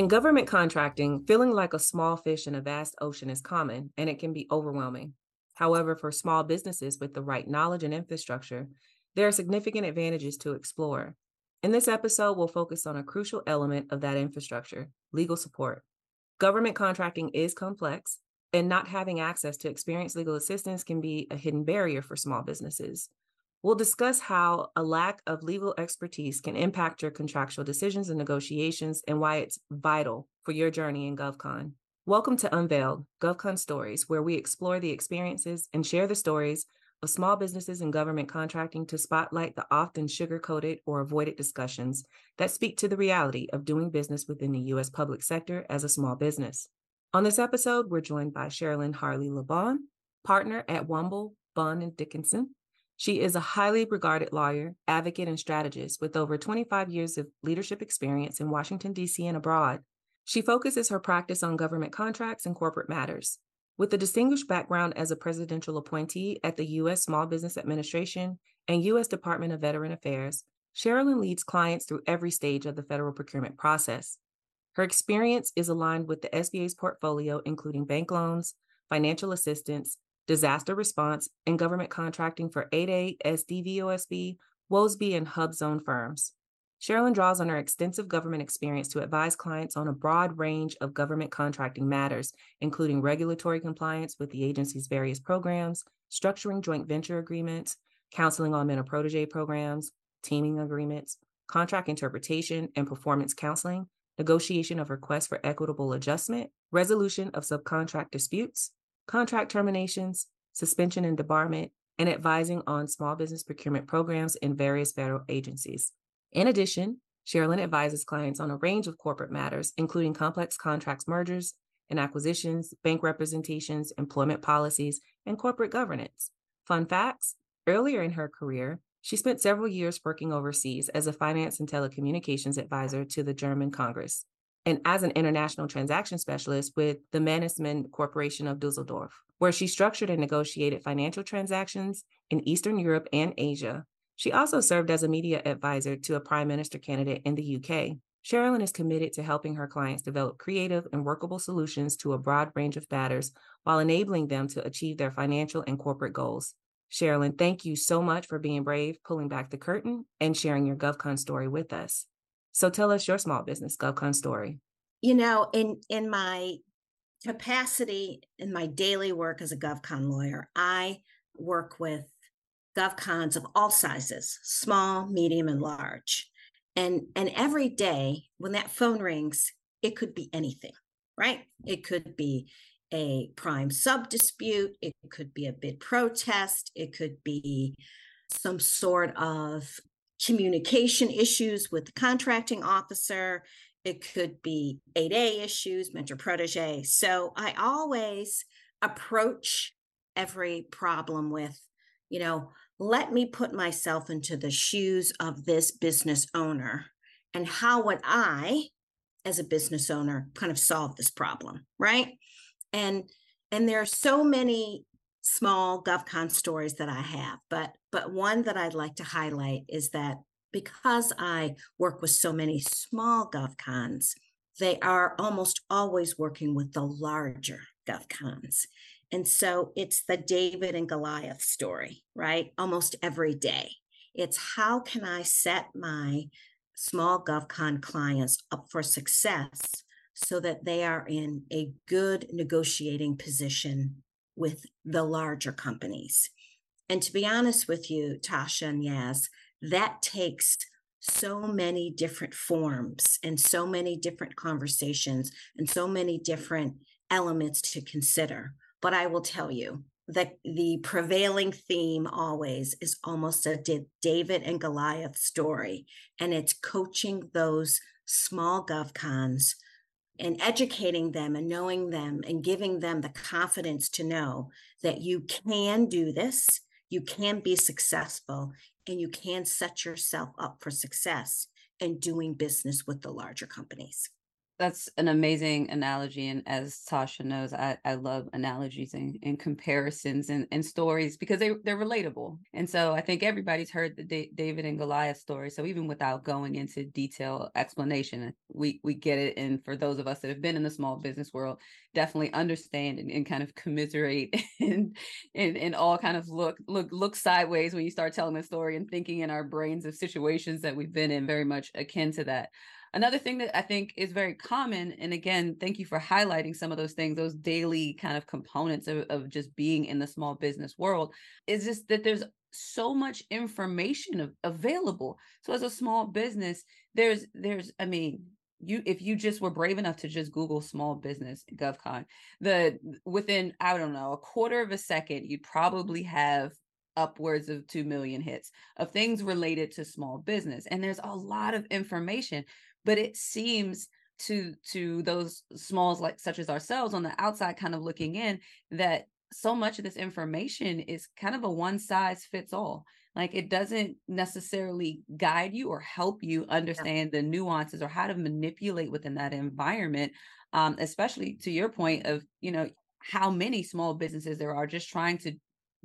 In government contracting, feeling like a small fish in a vast ocean is common and it can be overwhelming. However, for small businesses with the right knowledge and infrastructure, there are significant advantages to explore. In this episode, we'll focus on a crucial element of that infrastructure legal support. Government contracting is complex, and not having access to experienced legal assistance can be a hidden barrier for small businesses. We'll discuss how a lack of legal expertise can impact your contractual decisions and negotiations and why it's vital for your journey in GovCon. Welcome to Unveiled, GovCon Stories, where we explore the experiences and share the stories of small businesses and government contracting to spotlight the often sugar coated or avoided discussions that speak to the reality of doing business within the U.S. public sector as a small business. On this episode, we're joined by Cherylyn Harley LeBon, partner at Womble, Bond and Dickinson, she is a highly regarded lawyer, advocate, and strategist with over 25 years of leadership experience in Washington, D.C. and abroad. She focuses her practice on government contracts and corporate matters. With a distinguished background as a presidential appointee at the U.S. Small Business Administration and U.S. Department of Veteran Affairs, Cherylyn leads clients through every stage of the federal procurement process. Her experience is aligned with the SBA's portfolio, including bank loans, financial assistance, disaster response, and government contracting for 8A, SDVOSB, WOSB, and HUBZone firms. Cherylyn draws on her extensive government experience to advise clients on a broad range of government contracting matters, including regulatory compliance with the agency's various programs, structuring joint venture agreements, counseling on mentor protege programs, teaming agreements, contract interpretation and performance counseling, negotiation of requests for equitable adjustment, resolution of subcontract disputes, contract terminations, suspension and debarment, and advising on small business procurement programs in various federal agencies. In addition, Cherylyn advises clients on a range of corporate matters, including complex contracts mergers and acquisitions, bank representations, employment policies, and corporate governance. Fun facts earlier in her career, she spent several years working overseas as a finance and telecommunications advisor to the German Congress and as an international transaction specialist with the Mannesmann Corporation of Dusseldorf, where she structured and negotiated financial transactions in Eastern Europe and Asia. She also served as a media advisor to a prime minister candidate in the UK. Cherylyn is committed to helping her clients develop creative and workable solutions to a broad range of matters while enabling them to achieve their financial and corporate goals. Cherylyn, thank you so much for being brave, pulling back the curtain, and sharing your GovCon story with us. So tell us your small business GovCon story. You know, in in my capacity in my daily work as a GovCon lawyer, I work with GovCons of all sizes, small, medium, and large. And and every day when that phone rings, it could be anything, right? It could be a prime sub dispute, it could be a bid protest, it could be some sort of communication issues with the contracting officer. It could be 8A issues, mentor protege. So I always approach every problem with, you know, let me put myself into the shoes of this business owner and how would I, as a business owner, kind of solve this problem, right? And and there are so many small GovCon stories that I have, but but one that I'd like to highlight is that because I work with so many small GovCons, they are almost always working with the larger GovCons. And so it's the David and Goliath story, right? Almost every day. It's how can I set my small GovCon clients up for success so that they are in a good negotiating position with the larger companies. And to be honest with you, Tasha and Yaz, that takes so many different forms and so many different conversations and so many different elements to consider. But I will tell you that the prevailing theme always is almost a David and Goliath story, and it's coaching those small GovCons and educating them and knowing them and giving them the confidence to know that you can do this, you can be successful, and you can set yourself up for success in doing business with the larger companies. That's an amazing analogy. And as Tasha knows, I, I love analogies and, and comparisons and, and stories because they, they're relatable. And so I think everybody's heard the D- David and Goliath story. So even without going into detail explanation, we, we get it. And for those of us that have been in the small business world, definitely understand and, and kind of commiserate and, and, and all kind of look, look, look sideways when you start telling the story and thinking in our brains of situations that we've been in very much akin to that. Another thing that I think is very common, and again, thank you for highlighting some of those things, those daily kind of components of, of just being in the small business world, is just that there's so much information available. So as a small business, there's there's I mean, you if you just were brave enough to just google small business govcon the within i don't know a quarter of a second you'd probably have upwards of 2 million hits of things related to small business and there's a lot of information but it seems to to those smalls like such as ourselves on the outside kind of looking in that so much of this information is kind of a one size fits all like it doesn't necessarily guide you or help you understand yeah. the nuances or how to manipulate within that environment um, especially to your point of you know how many small businesses there are just trying to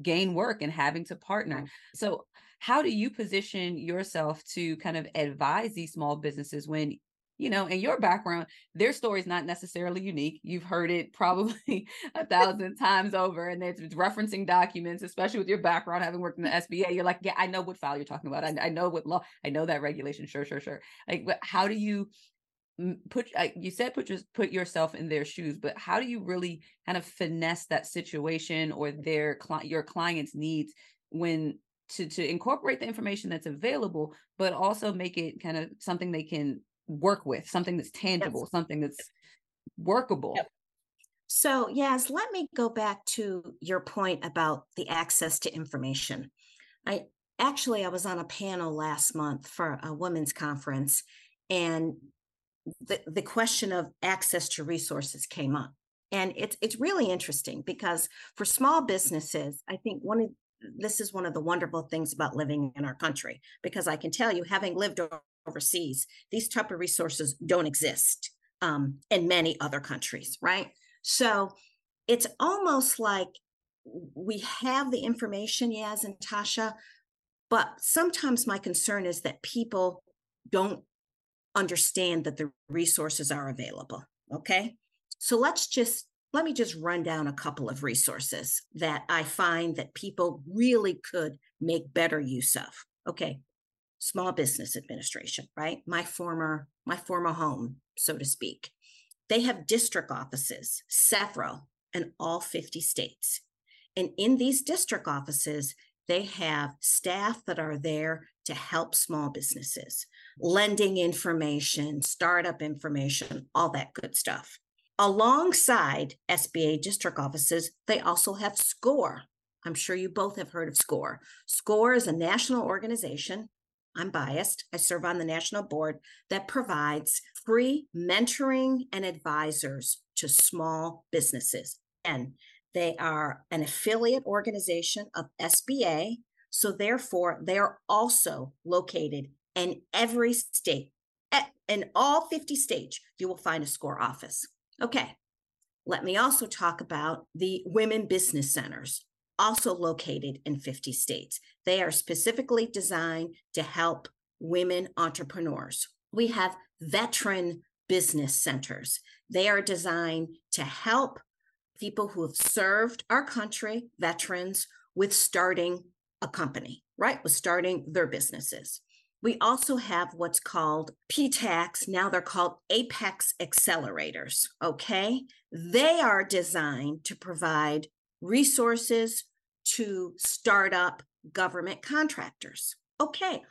gain work and having to partner so how do you position yourself to kind of advise these small businesses when you know, in your background, their story is not necessarily unique. You've heard it probably a thousand times over, and it's referencing documents, especially with your background, having worked in the SBA. You're like, yeah, I know what file you're talking about. I, I know what law. I know that regulation. Sure, sure, sure. Like, but how do you put? You said put your, put yourself in their shoes, but how do you really kind of finesse that situation or their your client's needs when to to incorporate the information that's available, but also make it kind of something they can work with, something that's tangible, yes. something that's workable. Yep. So, yes, let me go back to your point about the access to information. I actually I was on a panel last month for a women's conference and the, the question of access to resources came up. And it's it's really interesting because for small businesses, I think one of this is one of the wonderful things about living in our country because I can tell you, having lived overseas, these type of resources don't exist um, in many other countries, right? So it's almost like we have the information, Yaz and Tasha, but sometimes my concern is that people don't understand that the resources are available. Okay. So let's just let me just run down a couple of resources that I find that people really could make better use of. Okay. Small Business Administration, right? My former my former home, so to speak. They have district offices, several in all 50 states. And in these district offices, they have staff that are there to help small businesses, lending information, startup information, all that good stuff. Alongside SBA district offices, they also have SCORE. I'm sure you both have heard of SCORE. SCORE is a national organization. I'm biased. I serve on the national board that provides free mentoring and advisors to small businesses. And they are an affiliate organization of SBA. So, therefore, they are also located in every state. In all 50 states, you will find a SCORE office. Okay, let me also talk about the women business centers, also located in 50 states. They are specifically designed to help women entrepreneurs. We have veteran business centers. They are designed to help people who have served our country, veterans, with starting a company, right? With starting their businesses. We also have what's called PTACs. Now they're called Apex Accelerators. Okay. They are designed to provide resources to startup government contractors. Okay.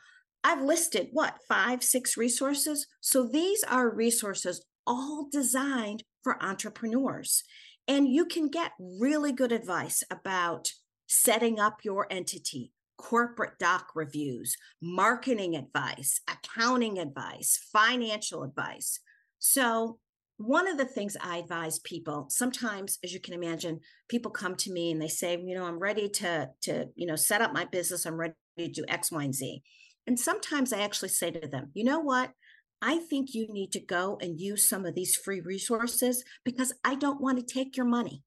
I've listed what, five, six resources? So these are resources all designed for entrepreneurs. And you can get really good advice about setting up your entity, corporate doc reviews, marketing advice, accounting advice, financial advice. So, one of the things I advise people sometimes, as you can imagine, people come to me and they say, you know, I'm ready to, to, you know, set up my business. I'm ready to do X, Y, and Z. And sometimes I actually say to them, you know what? I think you need to go and use some of these free resources because I don't want to take your money.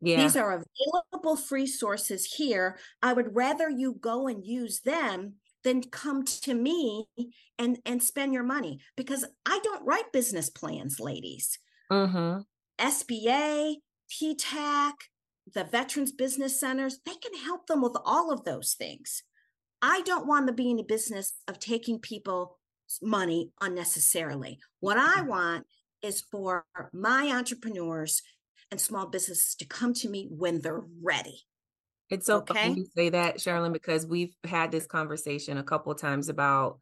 Yeah. These are available free sources here. I would rather you go and use them than come to me and and spend your money because I don't write business plans, ladies. Mm-hmm. SBA, PTAC, the Veterans Business Centers, they can help them with all of those things. I don't want to be in the business of taking people's money unnecessarily. What I Mm. want is for my entrepreneurs and small businesses to come to me when they're ready. It's so Okay. you say that, Cherylyn, because we've had this conversation a couple of times about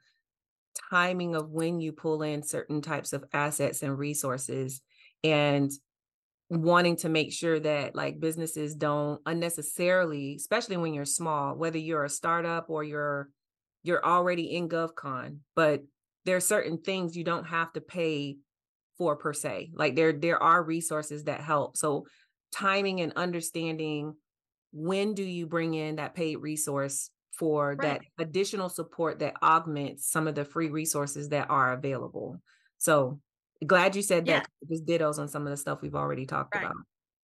timing of when you pull in certain types of assets and resources and wanting to make sure that like businesses don't unnecessarily, especially when you're small, whether you're a startup or you're you're already in GovCon, but there are certain things you don't have to pay for per se. Like there there are resources that help. So timing and understanding when do you bring in that paid resource for that additional support that augments some of the free resources that are available. So glad you said Yeah. that. Just dittos on some of the stuff we've already talked Right. about.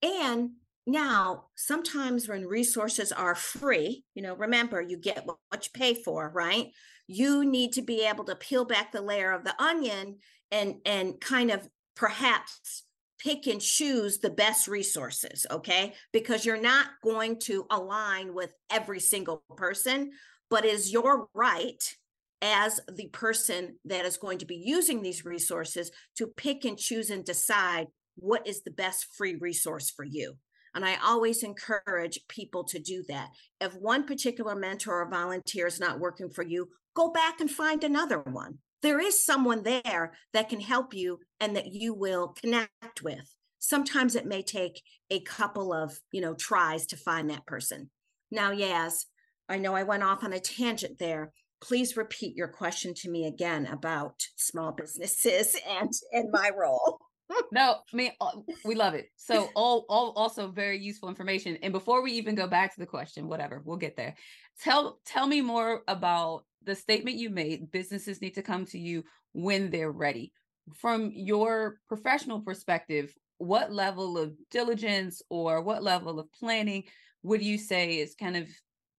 And now, sometimes when resources are free, you know, remember you get what you pay for, right? You need to be able to peel back the layer of the onion and and kind of perhaps pick and choose the best resources, okay? Because you're not going to align with every single person, but is your right as the person that is going to be using these resources to pick and choose and decide what is the best free resource for you. And I always encourage people to do that. If one particular mentor or volunteer is not working for you, go back and find another one. There is someone there that can help you and that you will connect with. Sometimes it may take a couple of, you know, tries to find that person. Now, Yaz, I know I went off on a tangent there. Please repeat your question to me again about small businesses and and my role. No, I mean uh, we love it. So all all also very useful information. And before we even go back to the question, whatever, we'll get there. Tell tell me more about the statement you made. Businesses need to come to you when they're ready. From your professional perspective, what level of diligence or what level of planning would you say is kind of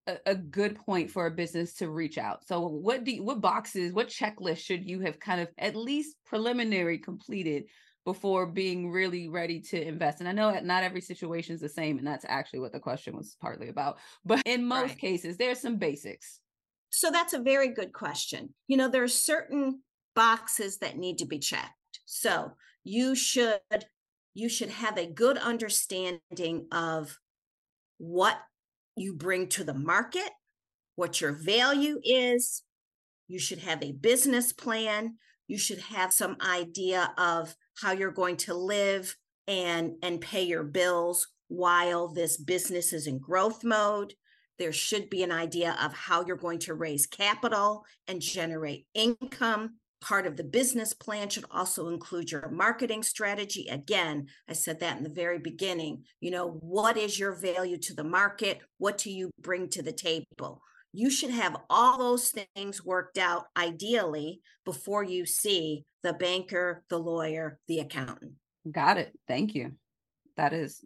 a, a good point for a business to reach out? So what do you, what boxes, what checklist should you have kind of at least preliminary completed before being really ready to invest. And I know that not every situation is the same, and that's actually what the question was partly about. But in most Right. cases, there's some basics. So that's a very good question. You know, there are certain boxes that need to be checked. So you should you should have a good understanding of what you bring to the market, what your value is. You should have a business plan. You should have some idea of how you're going to live and and pay your bills while this business is in growth mode there should be an idea of how you're going to raise capital and generate income. Part of the business plan should also include your marketing strategy. Again, I said that in the very beginning. You know, what is your value to the market? What do you bring to the table? You should have all those things worked out ideally before you see the banker, the lawyer, the accountant. Got it. Thank you. That is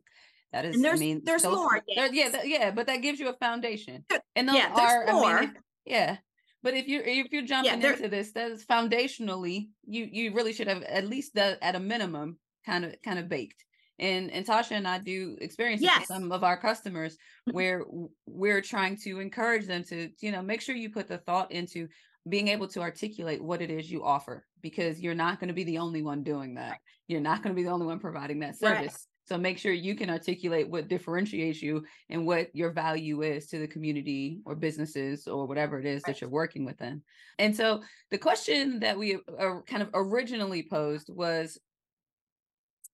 that is. there's- I mean, there's those- more, there- yeah, yes. that- yeah, but that gives you a foundation. And those yeah, are. I mean, if- yeah. But if you're if you're jumping there- into this, that is foundationally, you you really should have at least the at a minimum kind of kind of baked. And and Tasha and I do experience this with some of our customers mm-hmm. where we're trying to encourage them to you know make sure you put the thought into being able to articulate what it is you offer because you're not going to be the only one doing that. You're not going to be the only one providing that service. So make sure you can articulate what differentiates you and what your value is to the community or businesses or whatever it is that you're working within. And so the question that we uh, kind of originally posed was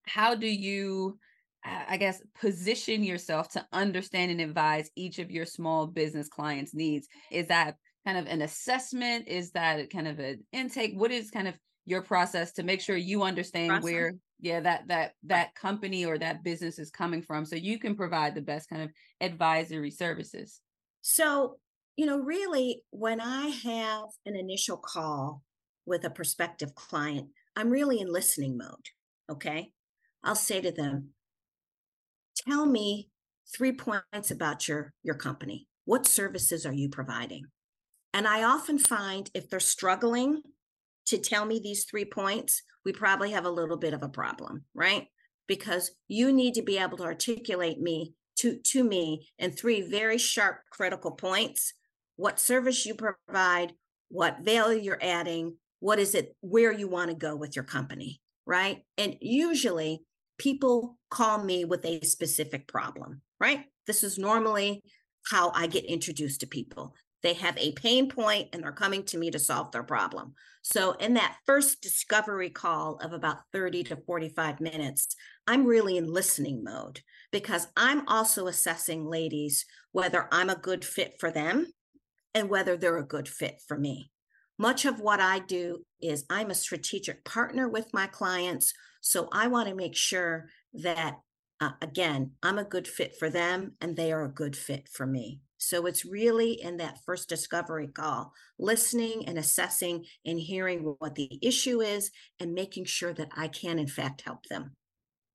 how do you I guess position yourself to understand and advise each of your small business clients needs? Is that kind of an assessment? Is that kind of an intake? What is kind of your process to make sure you understand Process. where yeah that that that company or that business is coming from so you can provide the best kind of advisory services So, you know, really, when I have an initial call with a prospective client, I'm really in listening mode. Okay. I'll say to them, tell me three points about your, your company. What services are you providing? And I often find if they're struggling to tell me these three points, we probably have a little bit of a problem, right? Because you need to be able to articulate me to, to me in three very sharp critical points what service you provide, what value you're adding, what is it, where you want to go with your company, right? And usually people call me with a specific problem, right? This is normally how I get introduced to people. They have a pain point and they're coming to me to solve their problem. So, in that first discovery call of about 30 to 45 minutes, I'm really in listening mode because I'm also assessing ladies whether I'm a good fit for them and whether they're a good fit for me. Much of what I do is I'm a strategic partner with my clients. So I want to make sure that, uh, again, I'm a good fit for them and they are a good fit for me. So it's really in that first discovery call, listening and assessing and hearing what the issue is and making sure that I can, in fact, help them.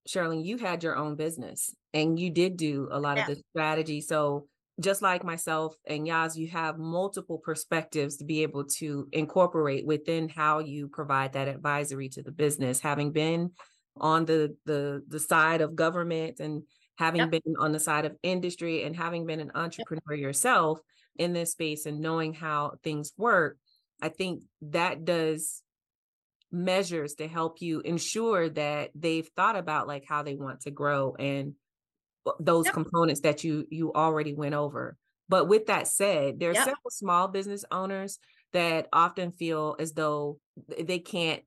Cherylyn, you had your own business and you did do a lot yeah. of the strategy. So just like myself and Yaz, you have multiple perspectives to be able to incorporate within how you provide that advisory to the business. Having been on the the the side of government and having yep. been on the side of industry and having been an entrepreneur yep. yourself in this space and knowing how things work, I think that does measures to help you ensure that they've thought about like how they want to grow and those yep. components that you you already went over. But with that said, there are several small business owners that often feel as though they can't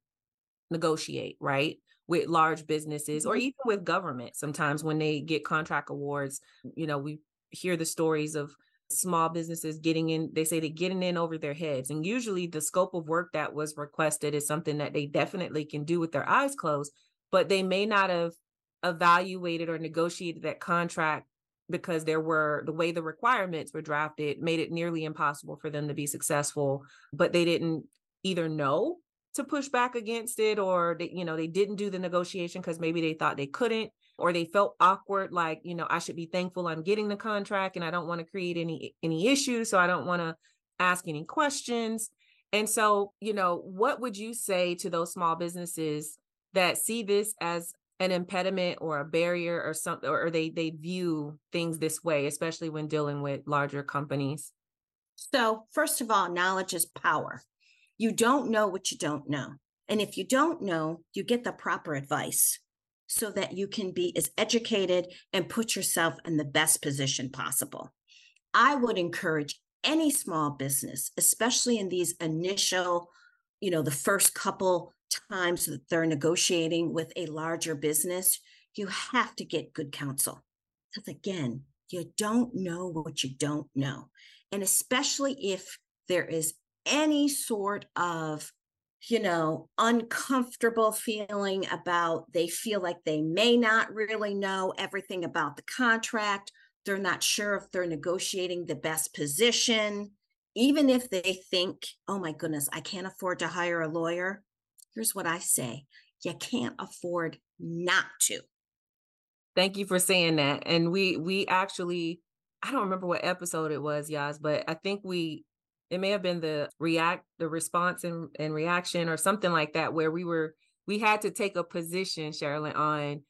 negotiate, right? With large businesses or mm-hmm. even with government. Sometimes when they get contract awards, you know, we hear the stories of small businesses getting in they say they're getting in over their heads and usually the scope of work that was requested is something that they definitely can do with their eyes closed but they may not have evaluated or negotiated that contract because there were the way the requirements were drafted made it nearly impossible for them to be successful but they didn't either know to push back against it or they you know they didn't do the negotiation because maybe they thought they couldn't or they felt awkward like you know i should be thankful i'm getting the contract and i don't want to create any any issues so i don't want to ask any questions. And so you know what would you say to those small businesses that see this as an impediment or a barrier or something or they they view things this way especially when dealing with larger companies? So first of all knowledge is power you don't know what you don't know and if you don't know you get the proper advice so that you can be as educated and put yourself in the best position possible i would encourage any small business especially in these initial you know the first couple times that they're negotiating with a larger business, you have to get good counsel. Because again, you don't know what you don't know. And especially if there is any sort of, you know, uncomfortable feeling about they feel like they may not really know everything about the contract. They're not sure if they're negotiating the best position. Even if they think, oh my goodness, I can't afford to hire a lawyer, here's what I say you can't afford not to. Thank you for saying that. And we we actually I don't remember what episode it was, Yaz, but I think we it may have been the react the response and, and reaction or something like that where we were we had to take a position, Cherylyn, on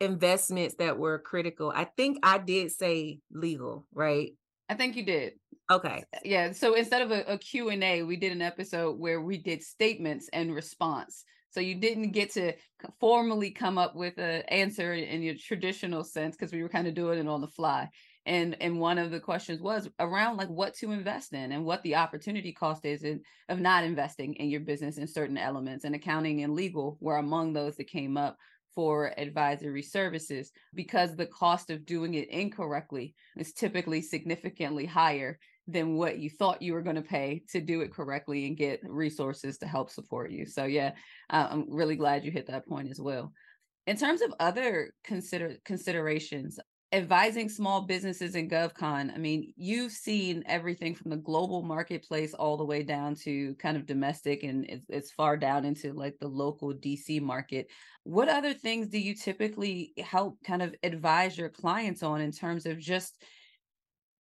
investments that were critical. I think I did say legal, right? I think you did. Okay. Yeah. So instead of a, a Q&A, we did an episode where we did statements and response. So you didn't get to formally come up with an answer in your traditional sense because we were kind of doing it on the fly. And and one of the questions was around like what to invest in and what the opportunity cost is in, of not investing in your business in certain elements. And accounting and legal were among those that came up for advisory services because the cost of doing it incorrectly is typically significantly higher than what you thought you were going to pay to do it correctly and get resources to help support you. So yeah, I'm really glad you hit that point as well. In terms of other consider considerations, advising small businesses in GovCon, I mean, you've seen everything from the global marketplace all the way down to kind of domestic and it's, it's, far down into like the local DC market. What other things do you typically help kind of advise your clients on in terms of just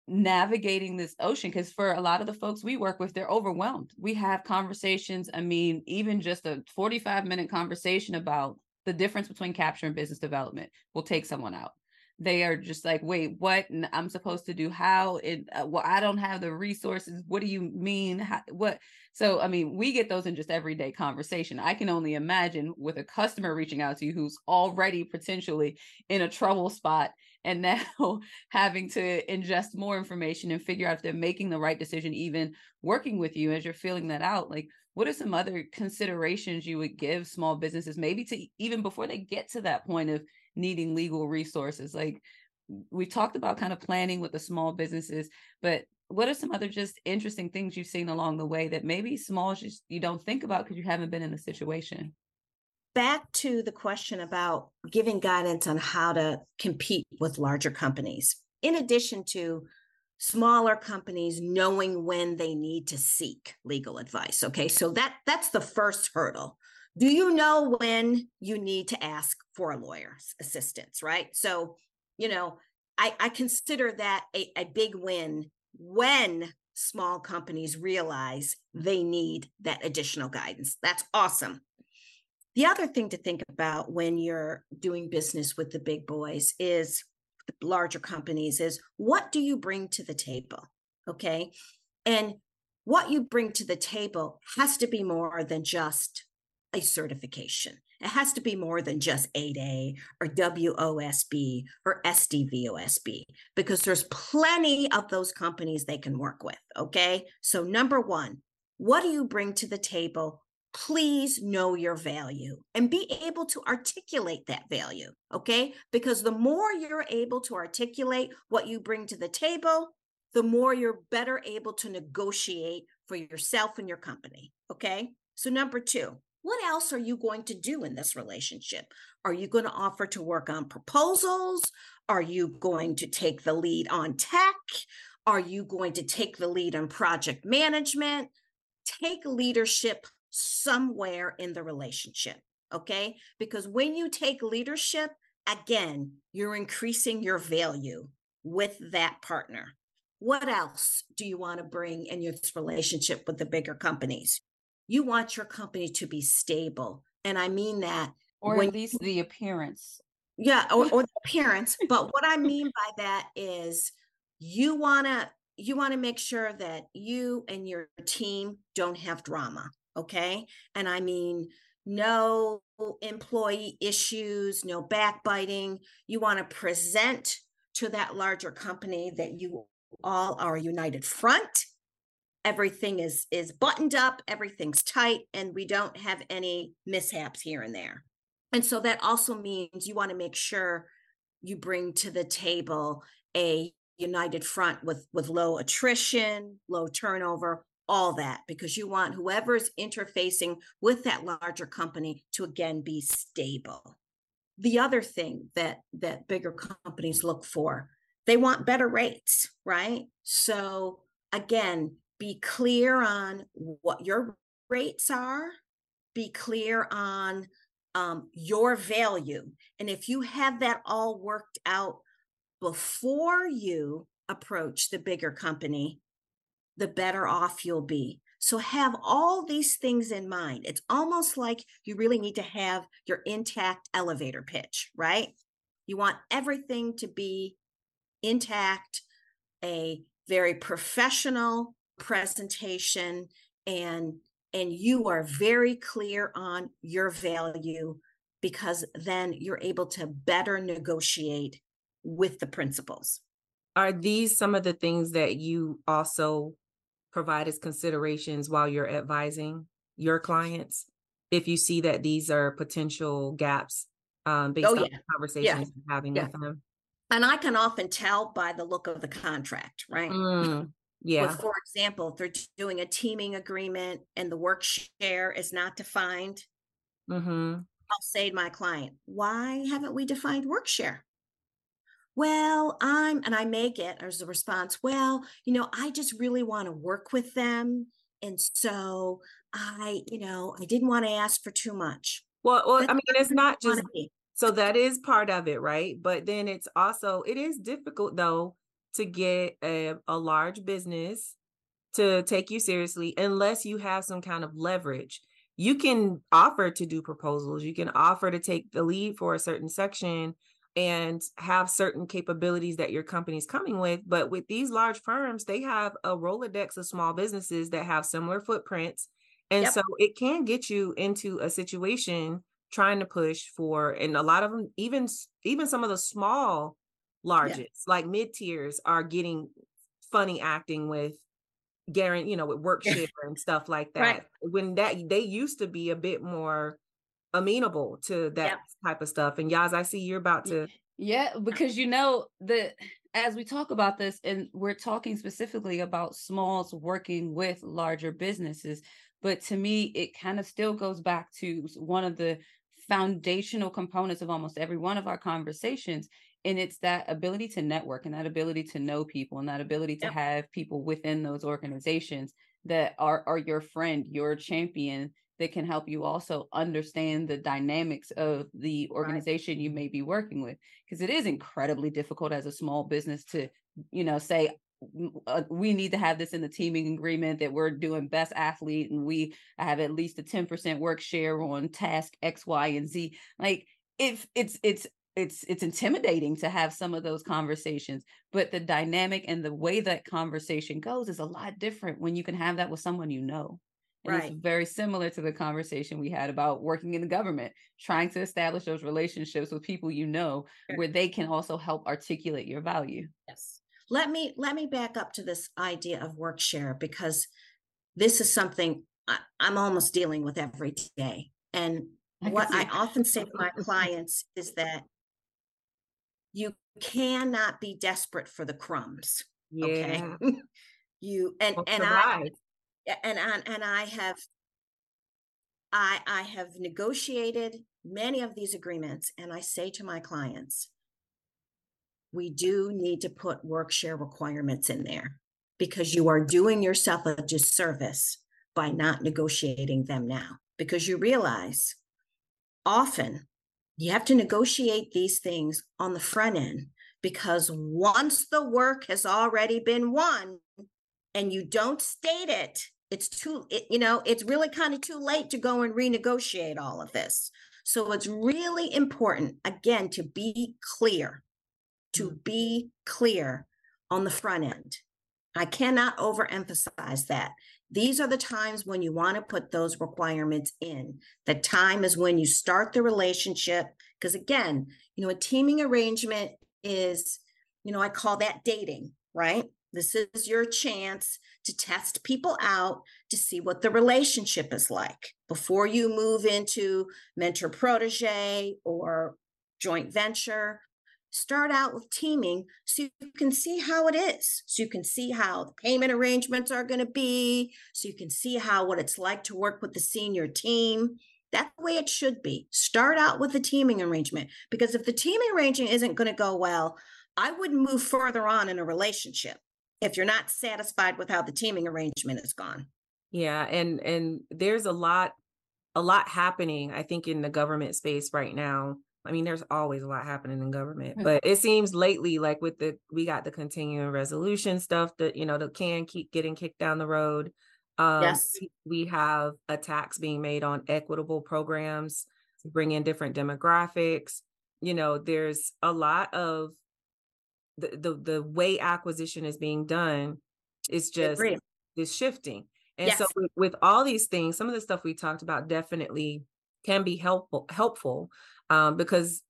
navigating this ocean? Because for a lot of the folks we work with they're overwhelmed. We have conversations i mean even just a 45 minute conversation about the difference between capture and business development. Will take someone out they are just like wait what and i'm supposed to do? How? It uh, well i don't have the resources. What do you mean? How, what? So i mean we get those in just everyday conversation. I can only imagine with a customer reaching out to you who's already potentially in a trouble spot and now having to ingest more information and figure out if they're making the right decision even working with you as you're filling that out like what are some other considerations you would give small businesses maybe to even before they get to that point of needing legal resources like we talked about kind of planning with the small businesses but what are some other just interesting things you've seen along the way that maybe small just you don't think about because you haven't been in the situation? Back to the question about giving guidance on how to compete with larger companies. In addition to smaller companies knowing when they need to seek legal advice okay? So that that's the first hurdle do you know when you need to ask for a lawyer's assistance right? So you know i i consider that a, a big win when small companies realize they need that additional guidance. That's awesome. The other thing to think about when you're doing business with the big boys is larger companies is what do you bring to the table okay? And what you bring to the table has to be more than just a certification. It has to be more than just 8A or WOSB or SDVOSB because there's plenty of those companies they can work with. Okay. So, number one, what do you bring to the table? Please know your value and be able to articulate that value. Okay. Because the more you're able to articulate what you bring to the table, the more you're better able to negotiate for yourself and your company. Okay. So, number two, what else are you going to do in this relationship? Are you going to offer to work on proposals? Are you going to take the lead on tech? Are you going to take the lead on project management? Take leadership somewhere in the relationship, okay? Because when you take leadership, again, you're increasing your value with that partner. What else do you want to bring in your relationship with the bigger companies? You want your company to be stable. And I mean that. Or when, at least the appearance. Yeah, or, or the appearance. but what I mean by that is you want to you want to make sure that you and your team don't have drama okay and i mean no employee issues no backbiting you want to present to that larger company that you all are a united front everything is is buttoned up everything's tight and we don't have any mishaps here and there. And so that also means you want to make sure you bring to the table a united front with with low attrition low turnover all that because you want whoever's interfacing with that larger company to again be stable. The other thing that that bigger companies look for they want better rates right? So again be clear on what your rates are, be clear on um, your value. And if you have that all worked out before you approach the bigger company, the better off you'll be. So have all these things in mind. It's almost like you really need to have your intact elevator pitch, right? You want everything to be intact, a very professional presentation and and you are very clear on your value because then you're able to better negotiate with the principals are these some of the things that you also provide as considerations while you're advising your clients if you see that these are potential gaps um, based oh, yeah. on the conversations yeah. you're having yeah. with them and i can often tell by the look of the contract right mm. Yeah. for example, if they're doing a teaming agreement and the work share is not defined, mm-hmm. I'll say to my client, why haven't we defined work share? well, I'm, and I may get as a response, well, you know, I just really want to work with them. And so I, you know, I didn't want to ask for too much. Well, well, I mean, it's not just so that is part of it, right? But then it's also it is difficult though to get a, a large business to take you seriously unless you have some kind of leverage. You can offer to do proposals, you can offer to take the lead for a certain section and have certain capabilities that your company's coming with. But with these large firms, they have a Rolodex of small businesses that have similar footprints. And Yep. so it can get you into a situation trying to push for, and a lot of them, even even some of the small largest, like mid tiers, are getting funny acting with guarantee, you know, with work share and stuff like Right. that. When that they used to be a bit more amenable to that Yep. type of stuff. And Yaz, I see you're about to Yeah, because you know the as we talk about this, and we're talking specifically about smalls working with larger businesses, but to me, it kind of still goes back to one of the foundational components of almost every one of our conversations. And it's that ability to network and that ability to know people and that ability to Yep. have people within those organizations that are are your friend, your champion, that can help you also understand the dynamics of the organization you may be working with because it is incredibly difficult as a small business to you know say "Mm, uh, we need to have this in the teaming agreement that we're doing best athlete and we have at least a 10% work share on task x y and z like if it's it's it's it's intimidating to have some of those conversations but the dynamic and the way that conversation goes is a lot different when you can have that with someone you know and Right. it's very similar to the conversation we had about working in the government, trying to establish those relationships with people you know Sure. where they can also help articulate your value. Yes. Let me let me back up to this idea of work share because this is something I, I'm almost dealing with every day. And I what I often say to my clients is that you cannot be desperate for the crumbs. Okay. yeah, you and and I and and and I have I I have negotiated many of these agreements and I say to my clients we do need to put work share requirements in there because you are doing yourself a disservice by not negotiating them now because you realize often you have to negotiate these things on the front end because once the work has already been won and you don't state it it's too it, you know it's really kind of too late to go and renegotiate all of this. So it's really important again to be clear to mm. be clear on the front end. I cannot overemphasize that these are the times when you want to put those requirements in. The time is when you start the relationship because again you know a teaming arrangement is you know i call that dating right? This is your chance to test people out to see what the relationship is like before you move into mentor protege or joint venture start out with teaming so you can see how it is so you can see how the payment arrangements are going to be so you can see how what it's like to work with the senior team that's the way it should be start out with the teaming arrangement because if the teaming arrangement isn't going to go well i wouldn't move further on in a relationship if you're not satisfied with how the teaming arrangement is gone Yeah, and and there's a lot a lot happening, I think, in the government space right now. I mean, there's always a lot happening in government, Mm. but it seems lately, like with the we got the continuing resolution stuff that you know that can keep getting kicked down the road. Um, Yes. we- have attacks being made on equitable programs to bring in different demographics. You know, there's a lot of the the, the way acquisition is being done is just is shifting. And so Yes. with, with all these things, some of the stuff we talked about definitely can be helpful helpful um, because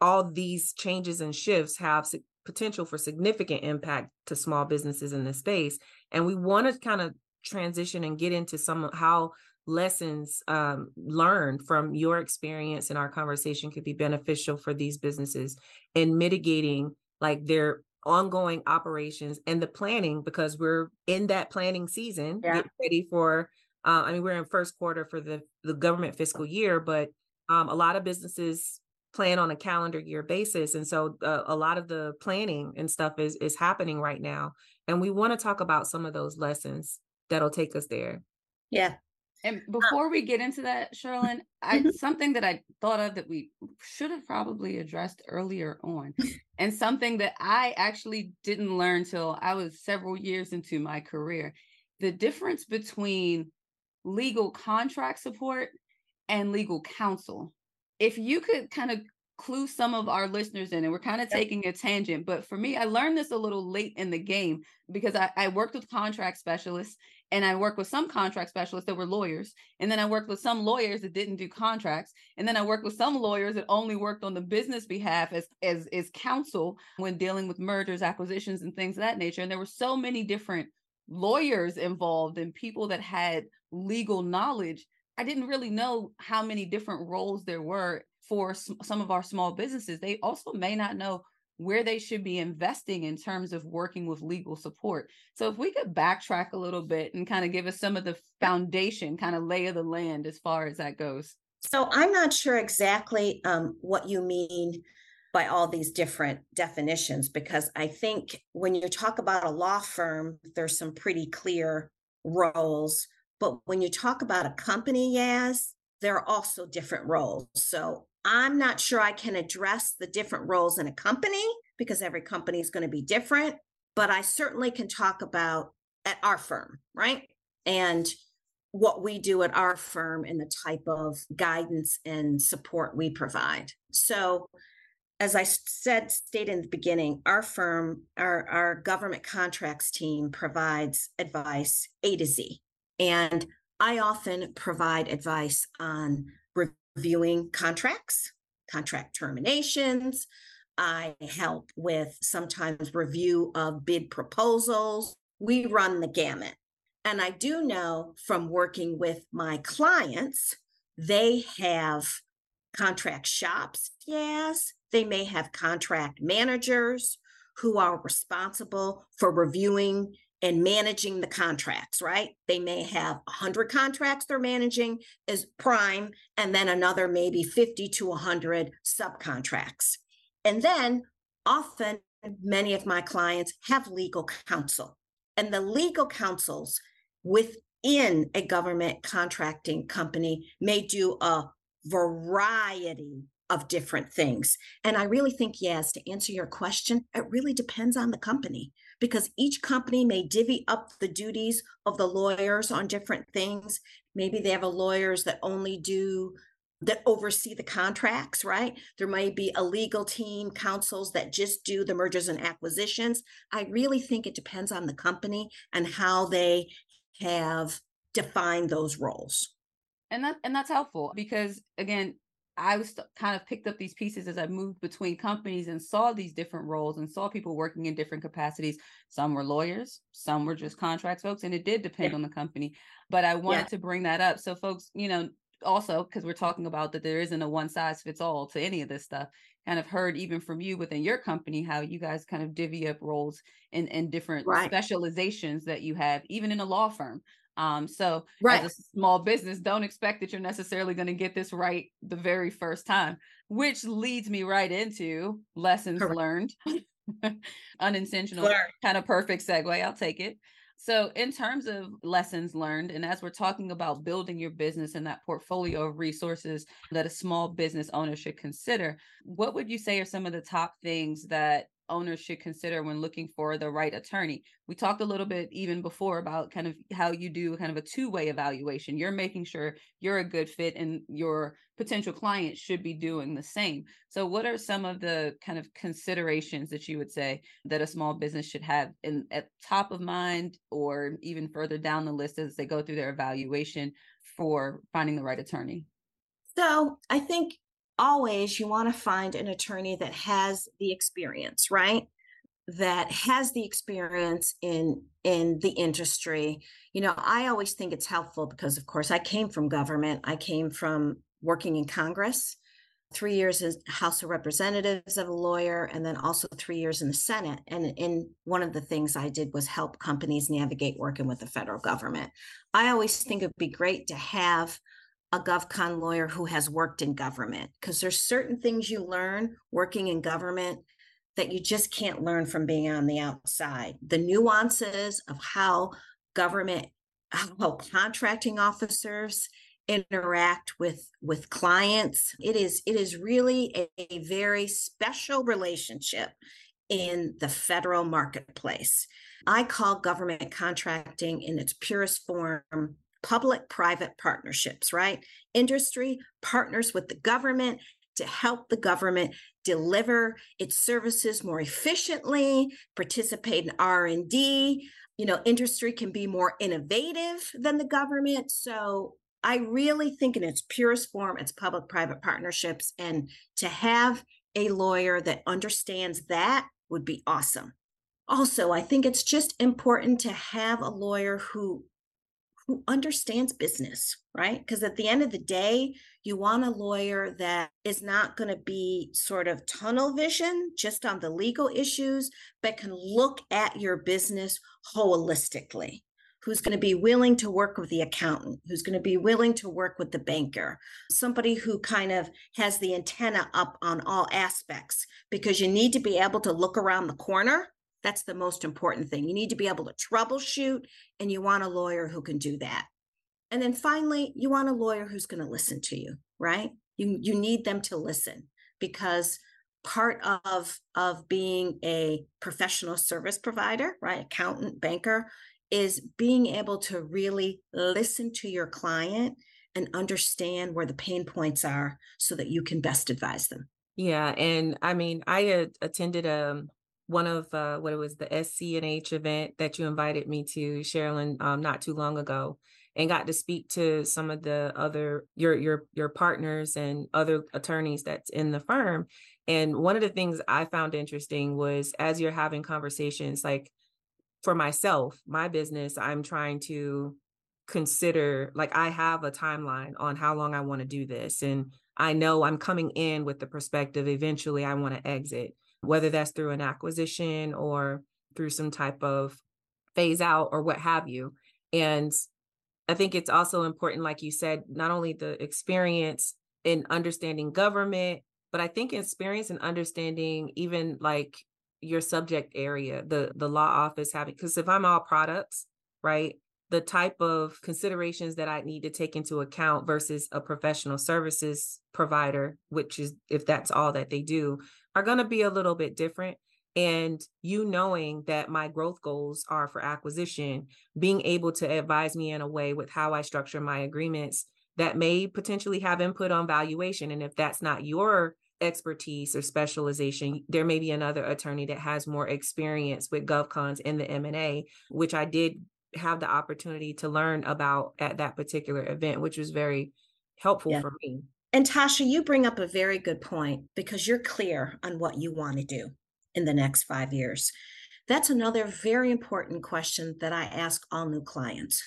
all these changes and shifts have sig- potential for significant impact to small businesses in this space. And we want to kind of transition and get into some of how lessons um, learned from your experience in our conversation could be beneficial for these businesses in mitigating like their ongoing operations and the planning because we're in that planning season Yeah. get ready for uh, i mean we're in first quarter for the the government fiscal year but um, a lot of businesses plan on a calendar year basis. And so uh, a lot of the planning and stuff is is happening right now. And we want to talk about some of those lessons that'll take us there. Yeah. And before we get into that, Cherylyn, I Mhm. something that I thought of that we should have probably addressed earlier on, and something that I actually didn't learn till I was several years into my career, the difference between legal contract support and legal counsel. If you could kind of clue some of our listeners in, and we're kind of taking a tangent, but for me, I learned this a little late in the game because I, I worked with contract specialists and I worked with some contract specialists that were lawyers. And then I worked with some lawyers that didn't do contracts. And then I worked with some lawyers that only worked on the business behalf as as as counsel when dealing with mergers, acquisitions, and things of that nature. And there were so many different lawyers involved and people that had legal knowledge. I didn't really know how many different roles there were for some of our small businesses. They also may not know where they should be investing in terms of working with legal support. So if we could backtrack a little bit and kind of give us some of the foundation, kind of lay of the land as far as that goes. So I'm not sure exactly um, what you mean by all these different definitions, because I think when you talk about a law firm, there's some pretty clear roles. But when you talk about a company, Yaz, there are also different roles. So I'm not sure I can address the different roles in a company because every company is going to be different. But I certainly can talk about at our firm, right? And what we do at our firm and the type of guidance and support we provide. So, as I said, stated in the beginning, our firm, our, our government contracts team provides advice A to Z. And I often provide advice on reviewing contracts, contract terminations. I help with sometimes review of bid proposals. We run the gamut. And I do know from working with my clients, they have contract shops, yes. They may have contract managers who are responsible for reviewing and managing the contracts, right? They may have 100 contracts they're managing as prime, and then another maybe 50 to 100 subcontracts. And then often many of my clients have legal counsel, and the legal counsels within a government contracting company may do a variety of different things. And I really think, yes, to answer your question, it really depends on the company because each company may divvy up the duties of the lawyers on different things. Maybe they have a lawyers that only do that oversee the contracts, right? There may be a legal team, councils that just do the mergers and acquisitions. I really think it depends on the company and how they have defined those roles. And that and that's helpful because again, I was st- kind of picked up these pieces as I moved between companies and saw these different roles and saw people working in different capacities. Some were lawyers, some were just contracts folks, and it did depend Yeah. on the company. But I wanted Yeah. to bring that up so folks, you know, also because we're talking about that there isn't a one size fits all to any of this stuff. Kind of heard even from you within your company how you guys kind of divvy up roles in in different Right. specializations that you have, even in a law firm. Um, so Right. as a small business, don't expect that you're necessarily going to get this right the very first time, which leads me right into lessons Correct. learned. Unintentional, Learn. kind of perfect segue. I'll take it. So, in terms of lessons learned, and as we're talking about building your business and that portfolio of resources that a small business owner should consider, what would you say are some of the top things that owners should consider when looking for the right attorney? We talked a little bit even before about kind of how you do kind of a two way evaluation. You're making sure you're a good fit and your potential client should be doing the same. So, what are some of the kind of considerations that you would say that a small business should have in at top of mind or even further down the list as they go through their evaluation for finding the right attorney? So I think always you want to find an attorney that has the experience, right? That has the experience in in the industry. You know, I always think it's helpful because of course I came from government. I came from working in Congress, three years as House of Representatives of a lawyer, and then also three years in the Senate. And in one of the things I did was help companies navigate working with the federal government. I always think it'd be great to have a GovCon lawyer who has worked in government because there's certain things you learn working in government that you just can't learn from being on the outside. The nuances of how government, how contracting officers interact with with clients. It is it is really a, a very special relationship in the federal marketplace. I call government contracting in its purest form public private partnerships, right? Industry partners with the government to help the government deliver its services more efficiently, participate in R&D. You know, industry can be more innovative than the government. So I really think in its purest form, it's public private partnerships. And to have a lawyer that understands that would be awesome. Also, I think it's just important to have a lawyer who who understands business, right? Because at the end of the day, you want a lawyer that is not going to be sort of tunnel vision just on the legal issues, but can look at your business holistically. Who's going to be willing to work with the accountant, who's going to be willing to work with the banker, somebody who kind of has the antenna up on all aspects, because you need to be able to look around the corner that's the most important thing. You need to be able to troubleshoot, and you want a lawyer who can do that. And then finally, you want a lawyer who's going to listen to you, right? You, you need them to listen because part of of being a professional service provider right accountant banker is being able to really listen to your client and understand where the pain points are so that you can best advise them yeah and i mean i attended a um, one of uh, what it was the SC&H event that you invited me to, Cherylyn, um, not too long ago, and got to speak to some of the other your your your partners and other attorneys that's in the firm. And one of the things I found interesting was as you're having conversations, like for myself, my business, I'm trying to consider like I have a timeline on how long I want to do this. And I know I'm coming in with the perspective eventually I want to exit whether that's through an acquisition or through some type of phase out or what have you. And I think it's also important, like you said, not only the experience in understanding government, but I think experience in understanding even like your subject area, the the law office having because if I'm all products, right? The type of considerations that I need to take into account versus a professional services provider, which is if that's all that they do, are going to be a little bit different. And you knowing that my growth goals are for acquisition, being able to advise me in a way with how I structure my agreements that may potentially have input on valuation. And if that's not your expertise or specialization, there may be another attorney that has more experience with GovCons in the M&A, which I did have the opportunity to learn about at that particular event, which was very helpful yeah. for me. And Tasha, you bring up a very good point because you're clear on what you want to do in the next five years. That's another very important question that I ask all new clients.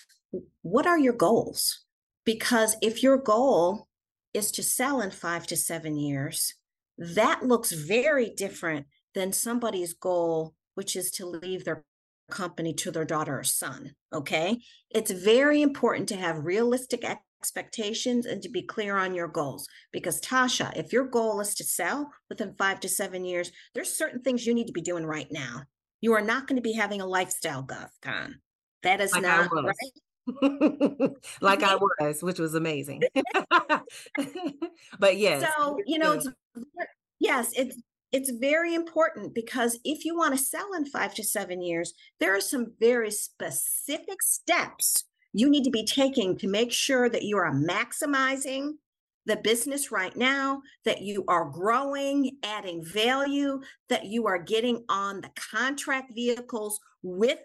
What are your goals? Because if your goal is to sell in five to seven years, that looks very different than somebody's goal, which is to leave their company to their daughter or son. Okay. It's very important to have realistic expectations and to be clear on your goals. Because Tasha, if your goal is to sell within five to seven years, there's certain things you need to be doing right now. You are not going to be having a lifestyle GovCon. That is like not right. like I was, which was amazing. but yes. So, you know, it's, yes, it's it's very important because if you want to sell in 5 to 7 years, there are some very specific steps you need to be taking to make sure that you are maximizing the business right now, that you are growing, adding value, that you are getting on the contract vehicles with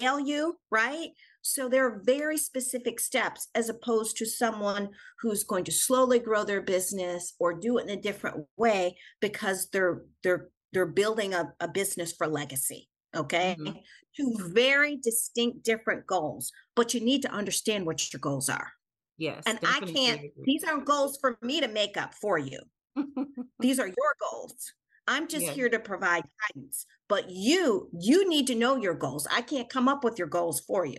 value, right? So there are very specific steps as opposed to someone who's going to slowly grow their business or do it in a different way because they're they're they're building a, a business for legacy. Okay. Mm-hmm. Two very distinct different goals, but you need to understand what your goals are. Yes. And I can't, these aren't goals for me to make up for you. these are your goals. I'm just yes. here to provide guidance, but you, you need to know your goals. I can't come up with your goals for you.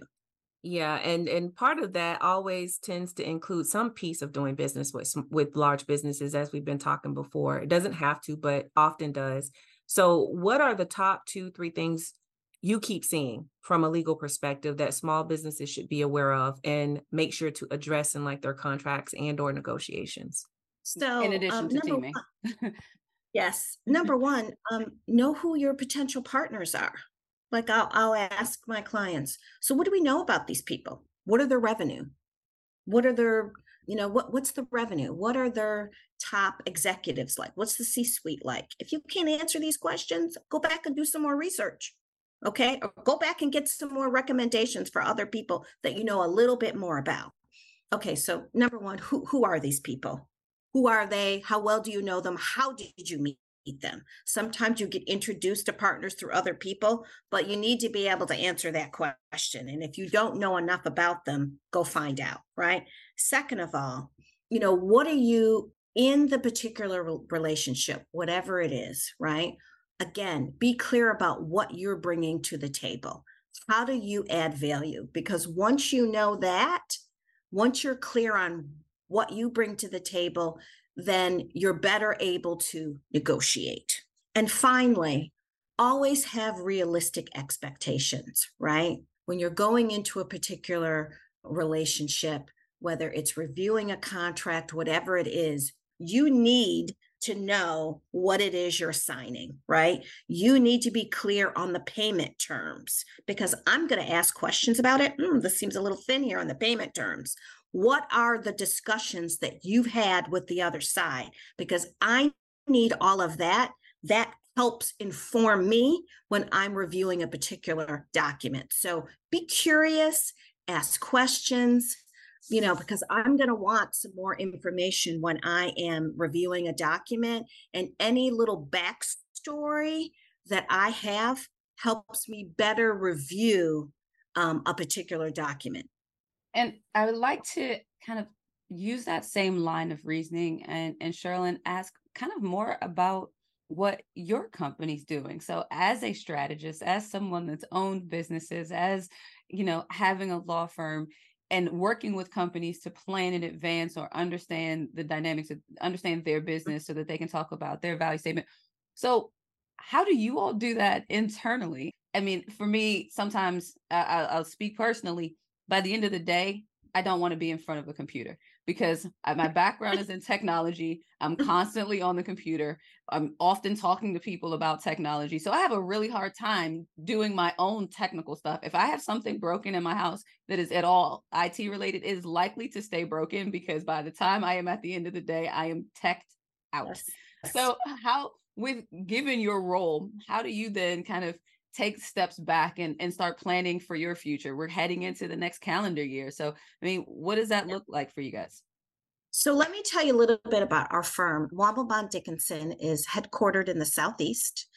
Yeah, and and part of that always tends to include some piece of doing business with with large businesses, as we've been talking before. It doesn't have to, but often does. So, what are the top two, three things you keep seeing from a legal perspective that small businesses should be aware of and make sure to address in like their contracts and or negotiations? So, In addition um, to teaming. one, yes, number one, um, know who your potential partners are. Like I'll, I'll ask my clients, so what do we know about these people? What are their revenue? What are their, you know, what what's the revenue? What are their top executives like? What's the C-suite like? If you can't answer these questions, go back and do some more research. Okay. Or go back and get some more recommendations for other people that you know a little bit more about. Okay, so number one, who who are these people? Who are they? How well do you know them? How did you meet them? Sometimes you get introduced to partners through other people, but you need to be able to answer that question. And if you don't know enough about them, go find out, right? Second of all, you know, what are you in the particular relationship, whatever it is, right? Again, be clear about what you're bringing to the table. How do you add value? Because once you know that, once you're clear on what you bring to the table, then you're better able to negotiate. And finally, always have realistic expectations, right? When you're going into a particular relationship, whether it's reviewing a contract, whatever it is, you need to know what it is you're signing, right? You need to be clear on the payment terms because I'm going to ask questions about it. Hmm, this seems a little thin here on the payment terms. What are the discussions that you've had with the other side? Because I need all of that. That helps inform me when I'm reviewing a particular document. So be curious, ask questions, you know, because I'm going to want some more information when I am reviewing a document, and any little backstory that I have helps me better review um, a particular document. And I would like to kind of use that same line of reasoning and and Cherylyn ask kind of more about what your company's doing. So as a strategist, as someone that's owned businesses, as you know, having a law firm and working with companies to plan in advance or understand the dynamics of understand their mm-hmm. business so that they can talk about their value statement. So how do you all do that internally? I mean, for me, sometimes I, I'll speak personally by the end of the day, I don't want to be in front of a computer because my background is in technology. I'm constantly on the computer. I'm often talking to people about technology. So I have a really hard time doing my own technical stuff. If I have something broken in my house that is at all IT related, it is likely to stay broken because by the time I am at the end of the day, I am teched out. Yes. So how with given your role, how do you then kind of take steps back and, and start planning for your future? We're heading into the next calendar year. So I mean, what does that look like for you guys? So let me tell you a little bit about our firm. Womble Bond Dickinson is headquartered in the Southeast.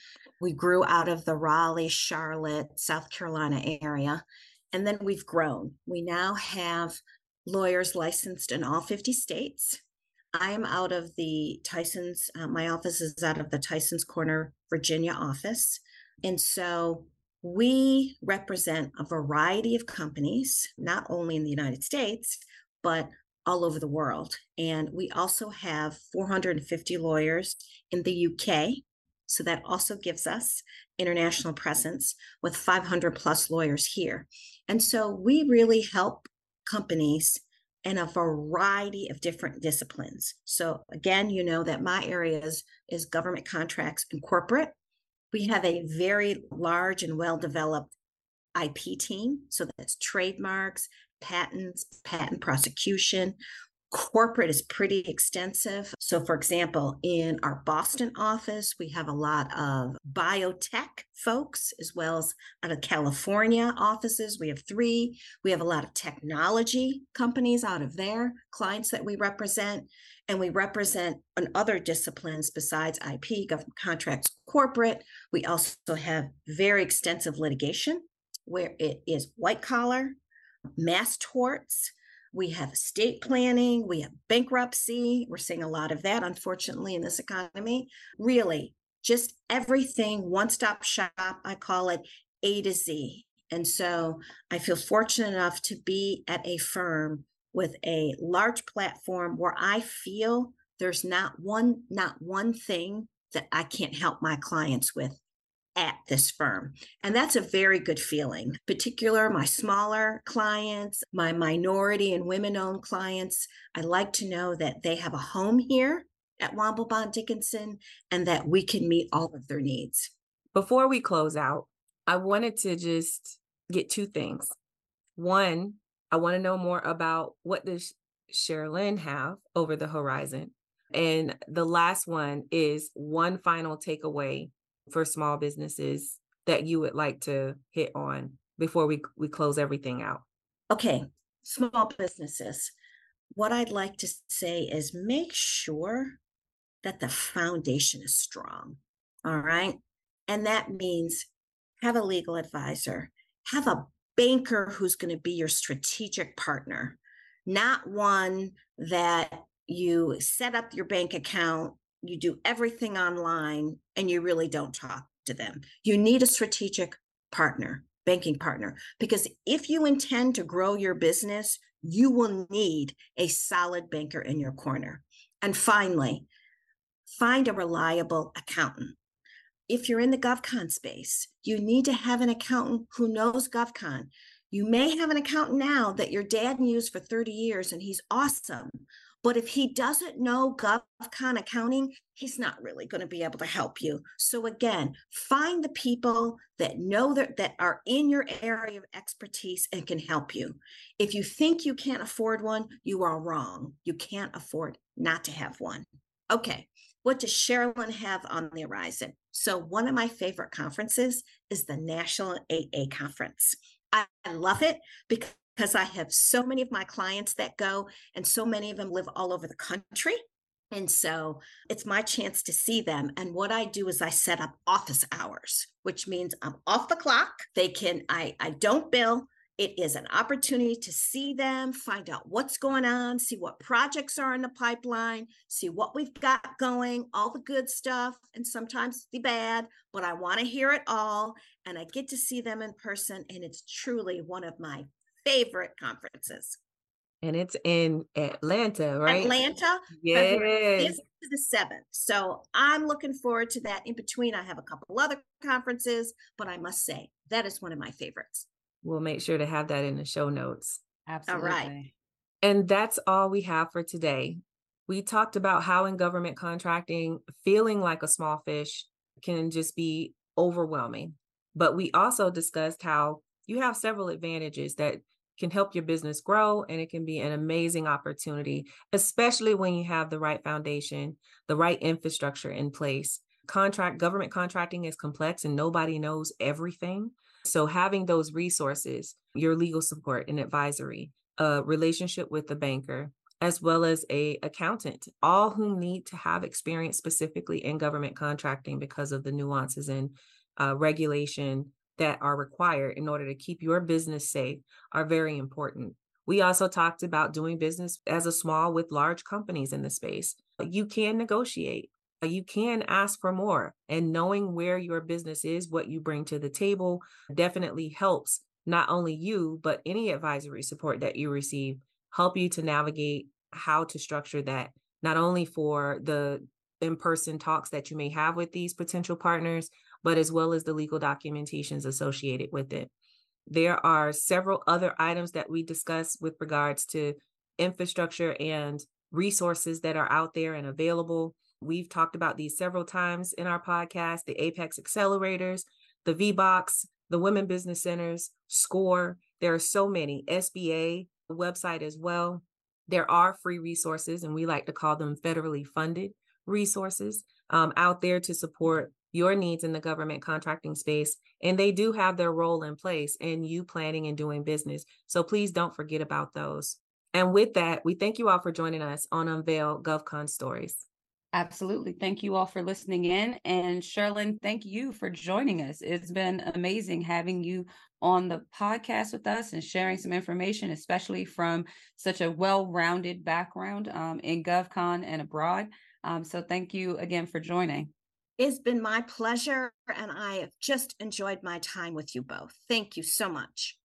We grew out of the Raleigh, Charlotte, South Carolina area, and then we've grown. We now have lawyers licensed in all 50 states. I am out of the Tyson's, uh, my office is out of the Tyson's Corner, Virginia office. And so we represent a variety of companies, not only in the United States, but all over the world. And we also have 450 lawyers in the UK. So that also gives us international presence with 500 plus lawyers here. And so we really help companies in a variety of different disciplines. So again, you know that my area is, is government contracts and corporate. We have a very large and well developed IP team. So that's trademarks, patents, patent prosecution. Corporate is pretty extensive. So, for example, in our Boston office, we have a lot of biotech folks, as well as out of California offices. We have three. We have a lot of technology companies out of there, clients that we represent. And we represent on other disciplines besides IP, government contracts, corporate. We also have very extensive litigation where it is white collar, mass torts. We have estate planning, we have bankruptcy. We're seeing a lot of that, unfortunately, in this economy. Really, just everything, one stop shop, I call it A to Z. And so I feel fortunate enough to be at a firm with a large platform where I feel there's not one not one thing that I can't help my clients with at this firm. And that's a very good feeling. Particular my smaller clients, my minority and women owned clients, I like to know that they have a home here at Womble Bond Dickinson and that we can meet all of their needs. Before we close out, I wanted to just get two things. One, I want to know more about what does Cherylyn have over the horizon. And the last one is one final takeaway for small businesses that you would like to hit on before we, we close everything out? Okay, small businesses. What I'd like to say is make sure that the foundation is strong. All right. And that means have a legal advisor, have a banker who's going to be your strategic partner, not one that you set up your bank account you do everything online and you really don't talk to them. You need a strategic partner, banking partner, because if you intend to grow your business, you will need a solid banker in your corner. And finally, find a reliable accountant. If you're in the GovCon space, you need to have an accountant who knows GovCon. You may have an accountant now that your dad used for 30 years and he's awesome, but if he doesn't know GovCon accounting, he's not really going to be able to help you. So again, find the people that know that, that are in your area of expertise and can help you. If you think you can't afford one, you are wrong. You can't afford not to have one. Okay, what does Cherylyn have on the horizon? So one of my favorite conferences is the National 8(a) Conference. I love it because I have so many of my clients that go, and so many of them live all over the country. And so it's my chance to see them. And what I do is I set up office hours, which means I'm off the clock. They can, I, I don't bill. It is an opportunity to see them, find out what's going on, see what projects are in the pipeline, see what we've got going, all the good stuff, and sometimes the bad, but I want to hear it all. And I get to see them in person. And it's truly one of my favorite conferences. And it's in Atlanta, right? Atlanta. Yes. This is the seventh. So I'm looking forward to that. In between, I have a couple other conferences, but I must say that is one of my favorites. We'll make sure to have that in the show notes. Absolutely. All right. And that's all we have for today. We talked about how in government contracting, feeling like a small fish can just be overwhelming. But we also discussed how you have several advantages that can help your business grow and it can be an amazing opportunity, especially when you have the right foundation, the right infrastructure in place. Contract government contracting is complex and nobody knows everything. So having those resources, your legal support and advisory, a relationship with the banker, as well as a accountant, all who need to have experience specifically in government contracting because of the nuances in uh, regulation, that are required in order to keep your business safe are very important. We also talked about doing business as a small with large companies in the space. You can negotiate. You can ask for more, and knowing where your business is, what you bring to the table, definitely helps not only you, but any advisory support that you receive, help you to navigate how to structure that, not only for the in person talks that you may have with these potential partners, but as well as the legal documentations associated with it. There are several other items that we discuss with regards to infrastructure and resources that are out there and available. We've talked about these several times in our podcast the Apex accelerators, the VBOCs, the Women Business Centers, SCORE. There are so many, SBA website as well. There are free resources, and we like to call them federally funded resources um, out there to support your needs in the government contracting space. And they do have their role in place in you planning and doing business. So please don't forget about those. And with that, we thank you all for joining us on Unveil GovCon Stories. Absolutely. Thank you all for listening in. And Cherylyn, thank you for joining us. It's been amazing having you on the podcast with us and sharing some information, especially from such a well rounded background um, in GovCon and abroad. Um, so thank you again for joining. It's been my pleasure, and I have just enjoyed my time with you both. Thank you so much.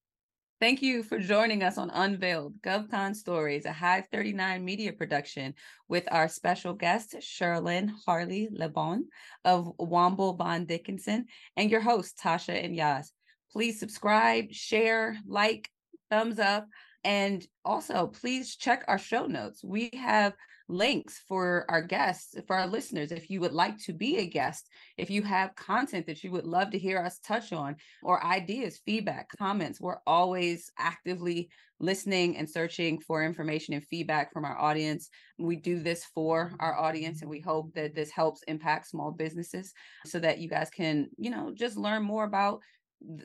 Thank you for joining us on Unveiled GovCon Stories, a Hive 39 media production with our special guest, Cherylyn Harley LeBon of Womble Bond Dickinson, and your host, Tasha and Yaz. Please subscribe, share, like, thumbs up, and also please check our show notes. We have links for our guests, for our listeners. If you would like to be a guest, if you have content that you would love to hear us touch on, or ideas, feedback, comments, we're always actively listening and searching for information and feedback from our audience. We do this for our audience, and we hope that this helps impact small businesses so that you guys can, you know, just learn more about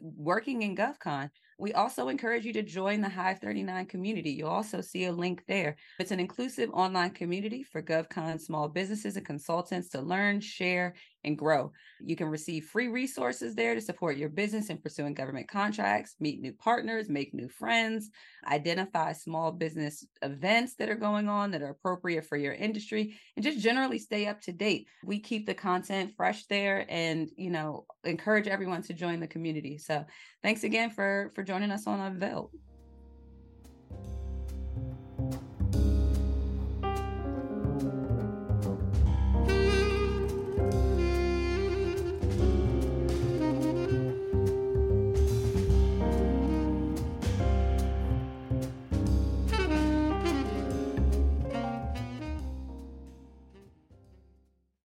working in GovCon. We also encourage you to join the Hive 39 community. You'll also see a link there. It's an inclusive online community for GovCon small businesses and consultants to learn, share, and grow. You can receive free resources there to support your business in pursuing government contracts, meet new partners, make new friends, identify small business events that are going on that are appropriate for your industry, and just generally stay up to date. We keep the content fresh there and, you know, encourage everyone to join the community. So thanks again for for joining us on Unveiled.